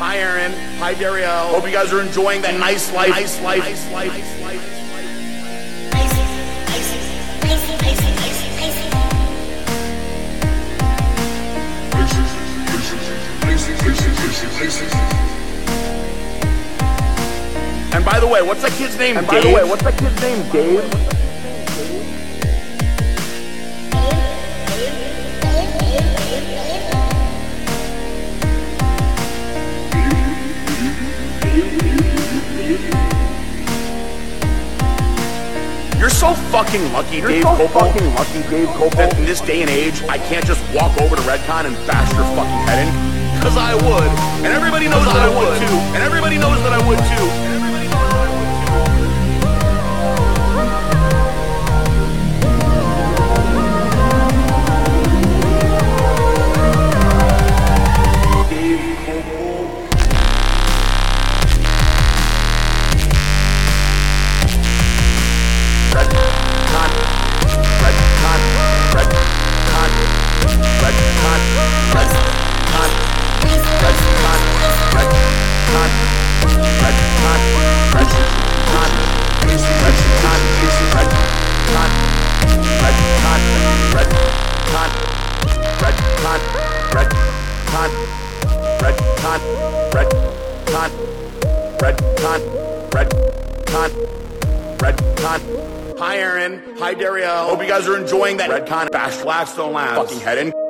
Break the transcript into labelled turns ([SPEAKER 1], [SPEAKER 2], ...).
[SPEAKER 1] Hi, Aaron. Hi, Dariel. Hope you guys are enjoying that nice life. Nice life. Nice life. Nice life. And by the way, what's that kid's name?
[SPEAKER 2] And by the way, what's that kid's name? Dave?
[SPEAKER 1] You're so fucking lucky,
[SPEAKER 2] You're
[SPEAKER 1] Dave
[SPEAKER 2] so
[SPEAKER 1] Copel,
[SPEAKER 2] fucking lucky, Dave
[SPEAKER 1] that
[SPEAKER 2] Copel.
[SPEAKER 1] in this day and age, I can't just walk over to Redcon and bash your fucking head in. Cause I would. And everybody knows that I would too. And everybody knows red con red con red con red con hi aaron. Hi dario hope you guys are enjoying that Redcon bash blackstone labs fucking head in.